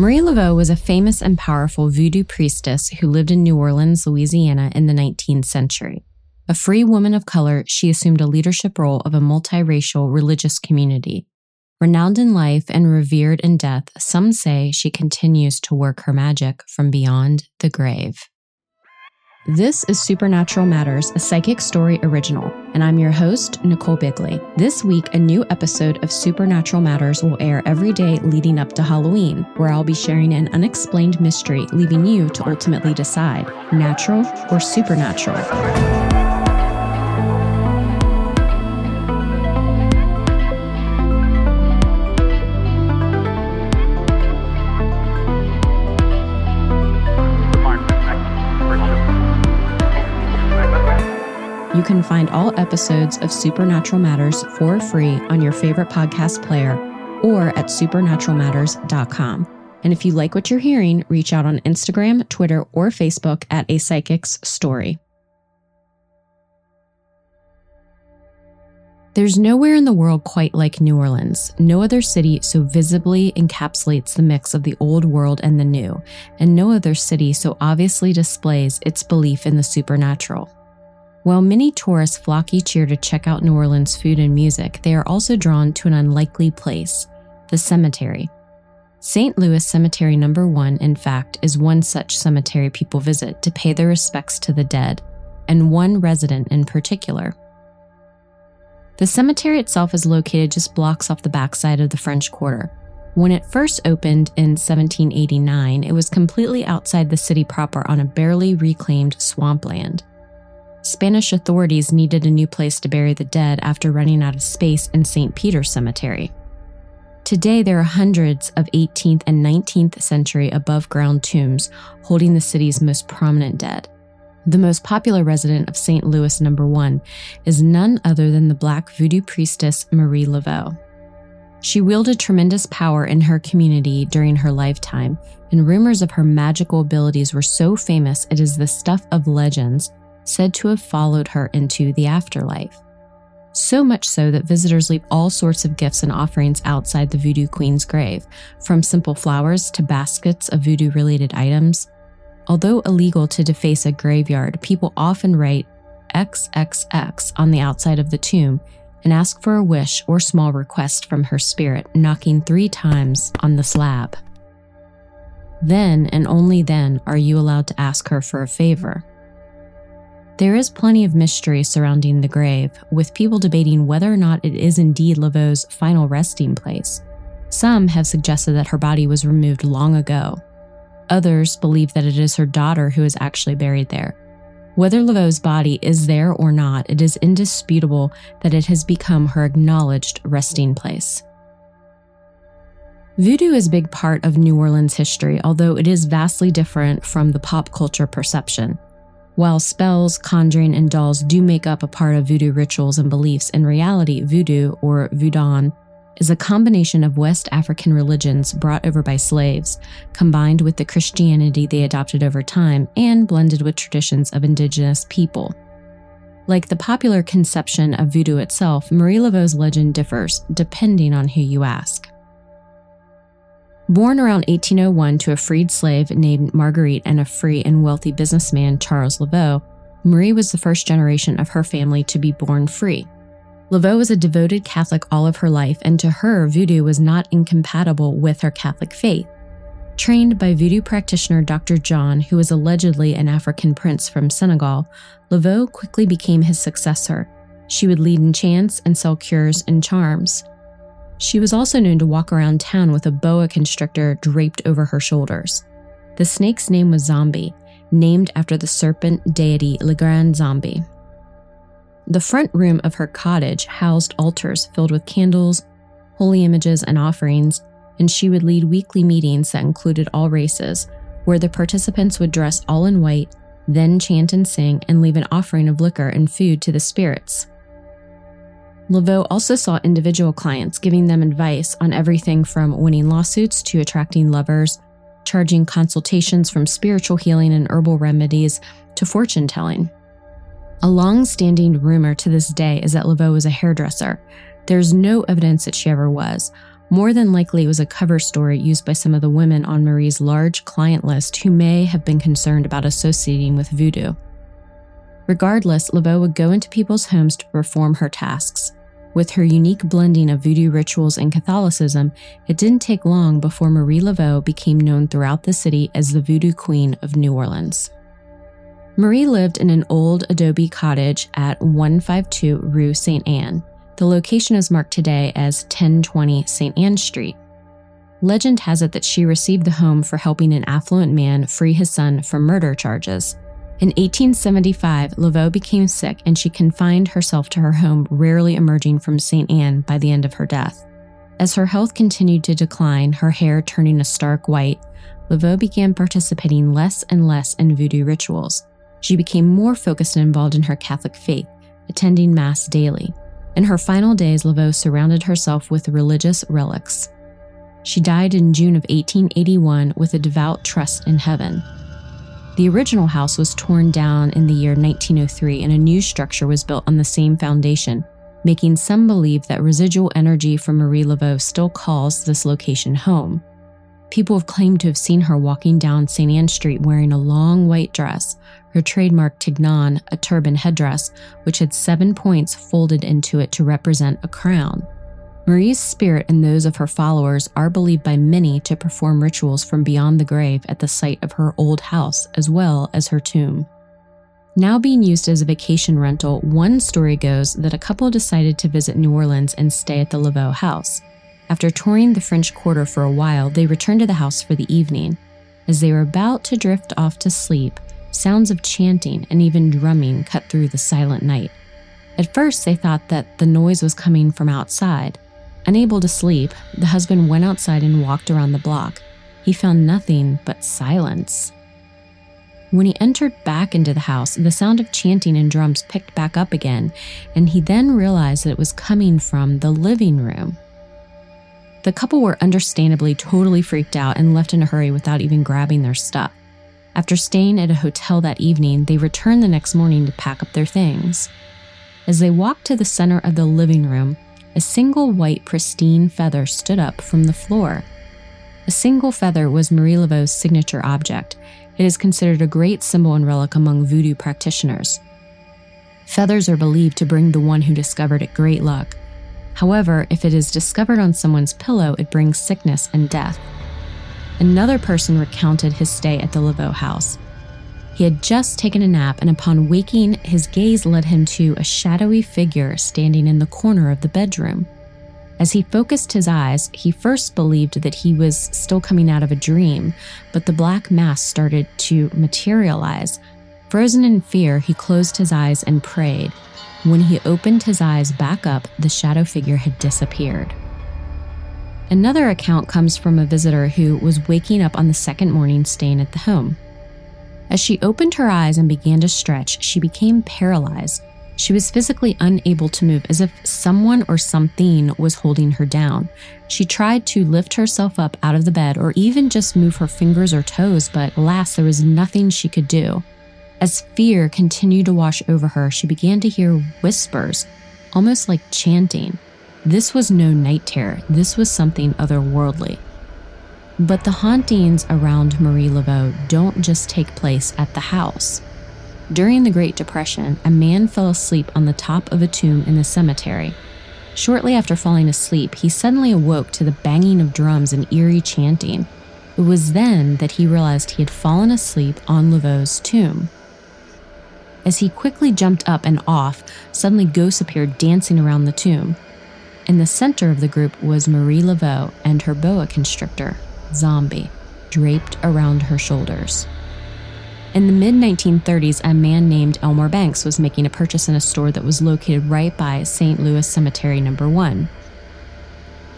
Marie Laveau was a famous and powerful voodoo priestess who lived in New Orleans, Louisiana in the 19th century. A free woman of color, she assumed a leadership role of a multiracial religious community. Renowned in life and revered in death, some say she continues to work her magic from beyond the grave. This is Supernatural Matters, a psychic story original, and I'm your host, Nicole Bigley. This week, a new episode of Supernatural Matters will air every day leading up to Halloween, where I'll be sharing an unexplained mystery, leaving you to ultimately decide natural or supernatural. Find all episodes of Supernatural Matters for free on your favorite podcast player or at supernaturalmatters.com. And if you like what you're hearing, reach out on Instagram, Twitter, or Facebook at A Psychic's Story. There's nowhere in the world quite like New Orleans. No other city so visibly encapsulates the mix of the old world and the new, and no other city so obviously displays its belief in the supernatural. While many tourists flock each year to check out New Orleans food and music, they are also drawn to an unlikely place the cemetery. St. Louis Cemetery Number 1, in fact, is one such cemetery people visit to pay their respects to the dead, and one resident in particular. The cemetery itself is located just blocks off the backside of the French Quarter. When it first opened in 1789, it was completely outside the city proper on a barely reclaimed swampland. Spanish authorities needed a new place to bury the dead after running out of space in St. Peter's Cemetery. Today, there are hundreds of 18th and 19th century above ground tombs holding the city's most prominent dead. The most popular resident of St. Louis number 1 is none other than the black voodoo priestess Marie Laveau. She wielded tremendous power in her community during her lifetime, and rumors of her magical abilities were so famous it is the stuff of legends said to have followed her into the afterlife. So much so that visitors leave all sorts of gifts and offerings outside the Voodoo Queen's grave, from simple flowers to baskets of voodoo related items. Although illegal to deface a graveyard, people often write XXX on the outside of the tomb and ask for a wish or small request from her spirit, knocking three times on the slab. Then and only then are you allowed to ask her for a favor. There is plenty of mystery surrounding the grave, with people debating whether or not it is indeed Laveau's final resting place. Some have suggested that her body was removed long ago. Others believe that it is her daughter who is actually buried there. Whether Laveau's body is there or not, it is indisputable that it has become her acknowledged resting place. Voodoo is a big part of New Orleans history, although it is vastly different from the pop culture perception. While spells, conjuring, and dolls do make up a part of voodoo rituals and beliefs, in reality, voodoo, or voodoo, is a combination of West African religions brought over by slaves, combined with the Christianity they adopted over time, and blended with traditions of indigenous people. Like the popular conception of voodoo itself, Marie Laveau's legend differs depending on who you ask. Born around 1801 to a freed slave named Marguerite and a free and wealthy businessman, Charles Laveau, Marie was the first generation of her family to be born free. Laveau was a devoted Catholic all of her life, and to her, voodoo was not incompatible with her Catholic faith. Trained by voodoo practitioner Dr. John, who was allegedly an African prince from Senegal, Laveau quickly became his successor. She would lead in chants and sell cures and charms. She was also known to walk around town with a boa constrictor draped over her shoulders. The snake's name was Zombie, named after the serpent deity Le Grand Zombie. The front room of her cottage housed altars filled with candles, holy images, and offerings, and she would lead weekly meetings that included all races, where the participants would dress all in white, then chant and sing, and leave an offering of liquor and food to the spirits. Laveau also saw individual clients, giving them advice on everything from winning lawsuits to attracting lovers, charging consultations from spiritual healing and herbal remedies to fortune telling. A long standing rumor to this day is that Laveau was a hairdresser. There's no evidence that she ever was. More than likely, it was a cover story used by some of the women on Marie's large client list who may have been concerned about associating with voodoo. Regardless, Laveau would go into people's homes to perform her tasks. With her unique blending of voodoo rituals and Catholicism, it didn't take long before Marie Laveau became known throughout the city as the Voodoo Queen of New Orleans. Marie lived in an old adobe cottage at 152 Rue St. Anne. The location is marked today as 1020 St. Anne Street. Legend has it that she received the home for helping an affluent man free his son from murder charges. In 1875, Laveau became sick and she confined herself to her home, rarely emerging from St. Anne by the end of her death. As her health continued to decline, her hair turning a stark white, Laveau began participating less and less in voodoo rituals. She became more focused and involved in her Catholic faith, attending Mass daily. In her final days, Laveau surrounded herself with religious relics. She died in June of 1881 with a devout trust in heaven. The original house was torn down in the year 1903 and a new structure was built on the same foundation, making some believe that residual energy from Marie Laveau still calls this location home. People have claimed to have seen her walking down St. Anne Street wearing a long white dress, her trademark tignon, a turban headdress, which had seven points folded into it to represent a crown. Marie's spirit and those of her followers are believed by many to perform rituals from beyond the grave at the site of her old house as well as her tomb. Now being used as a vacation rental, one story goes that a couple decided to visit New Orleans and stay at the Laveau house. After touring the French Quarter for a while, they returned to the house for the evening. As they were about to drift off to sleep, Sounds of chanting and even drumming cut through the silent night. At first, they thought that the noise was coming from outside. Unable to sleep, the husband went outside and walked around the block. He found nothing but silence. When he entered back into the house, the sound of chanting and drums picked back up again, and he then realized that it was coming from the living room. The couple were understandably totally freaked out and left in a hurry without even grabbing their stuff. After staying at a hotel that evening, they returned the next morning to pack up their things. As they walked to the center of the living room, a single white, pristine feather stood up from the floor. A single feather was Marie Laveau's signature object. It is considered a great symbol and relic among voodoo practitioners. Feathers are believed to bring the one who discovered it great luck. However, if it is discovered on someone's pillow, it brings sickness and death. Another person recounted his stay at the Laveau house. He had just taken a nap, and upon waking, his gaze led him to a shadowy figure standing in the corner of the bedroom. As he focused his eyes, he first believed that he was still coming out of a dream, but the black mass started to materialize. Frozen in fear, he closed his eyes and prayed. When he opened his eyes back up, the shadow figure had disappeared. Another account comes from a visitor who was waking up on the second morning staying at the home. As she opened her eyes and began to stretch, she became paralyzed. She was physically unable to move, as if someone or something was holding her down. She tried to lift herself up out of the bed or even just move her fingers or toes, but alas, there was nothing she could do. As fear continued to wash over her, she began to hear whispers, almost like chanting. This was no night terror, this was something otherworldly. But the hauntings around Marie Laveau don't just take place at the house. During the Great Depression, a man fell asleep on the top of a tomb in the cemetery. Shortly after falling asleep, he suddenly awoke to the banging of drums and eerie chanting. It was then that he realized he had fallen asleep on Laveau's tomb. As he quickly jumped up and off, suddenly ghosts appeared dancing around the tomb. In the center of the group was Marie Laveau and her boa constrictor, Zombie, draped around her shoulders. In the mid 1930s, a man named Elmore Banks was making a purchase in a store that was located right by St. Louis Cemetery Number 1.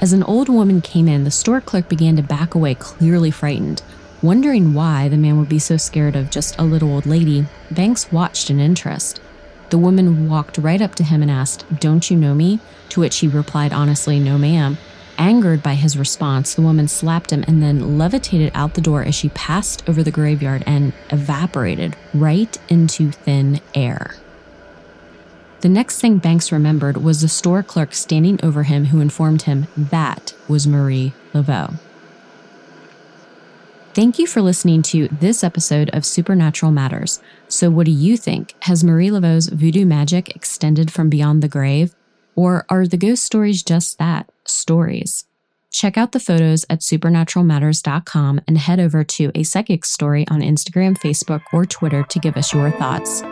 As an old woman came in, the store clerk began to back away, clearly frightened. Wondering why the man would be so scared of just a little old lady, Banks watched in interest. The woman walked right up to him and asked, Don't you know me? To which he replied honestly, No, ma'am. Angered by his response, the woman slapped him and then levitated out the door as she passed over the graveyard and evaporated right into thin air. The next thing Banks remembered was the store clerk standing over him who informed him that was Marie Laveau. Thank you for listening to this episode of Supernatural Matters. So, what do you think? Has Marie Laveau's voodoo magic extended from beyond the grave? Or are the ghost stories just that stories? Check out the photos at supernaturalmatters.com and head over to a psychic story on Instagram, Facebook, or Twitter to give us your thoughts.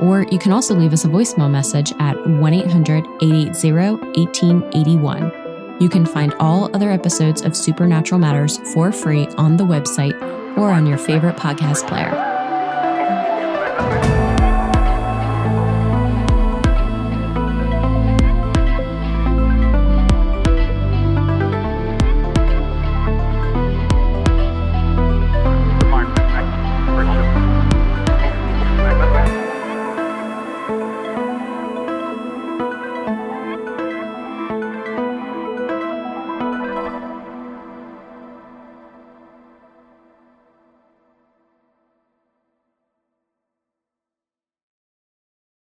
Or you can also leave us a voicemail message at 1 800 880 1881. You can find all other episodes of Supernatural Matters for free on the website or on your favorite podcast player.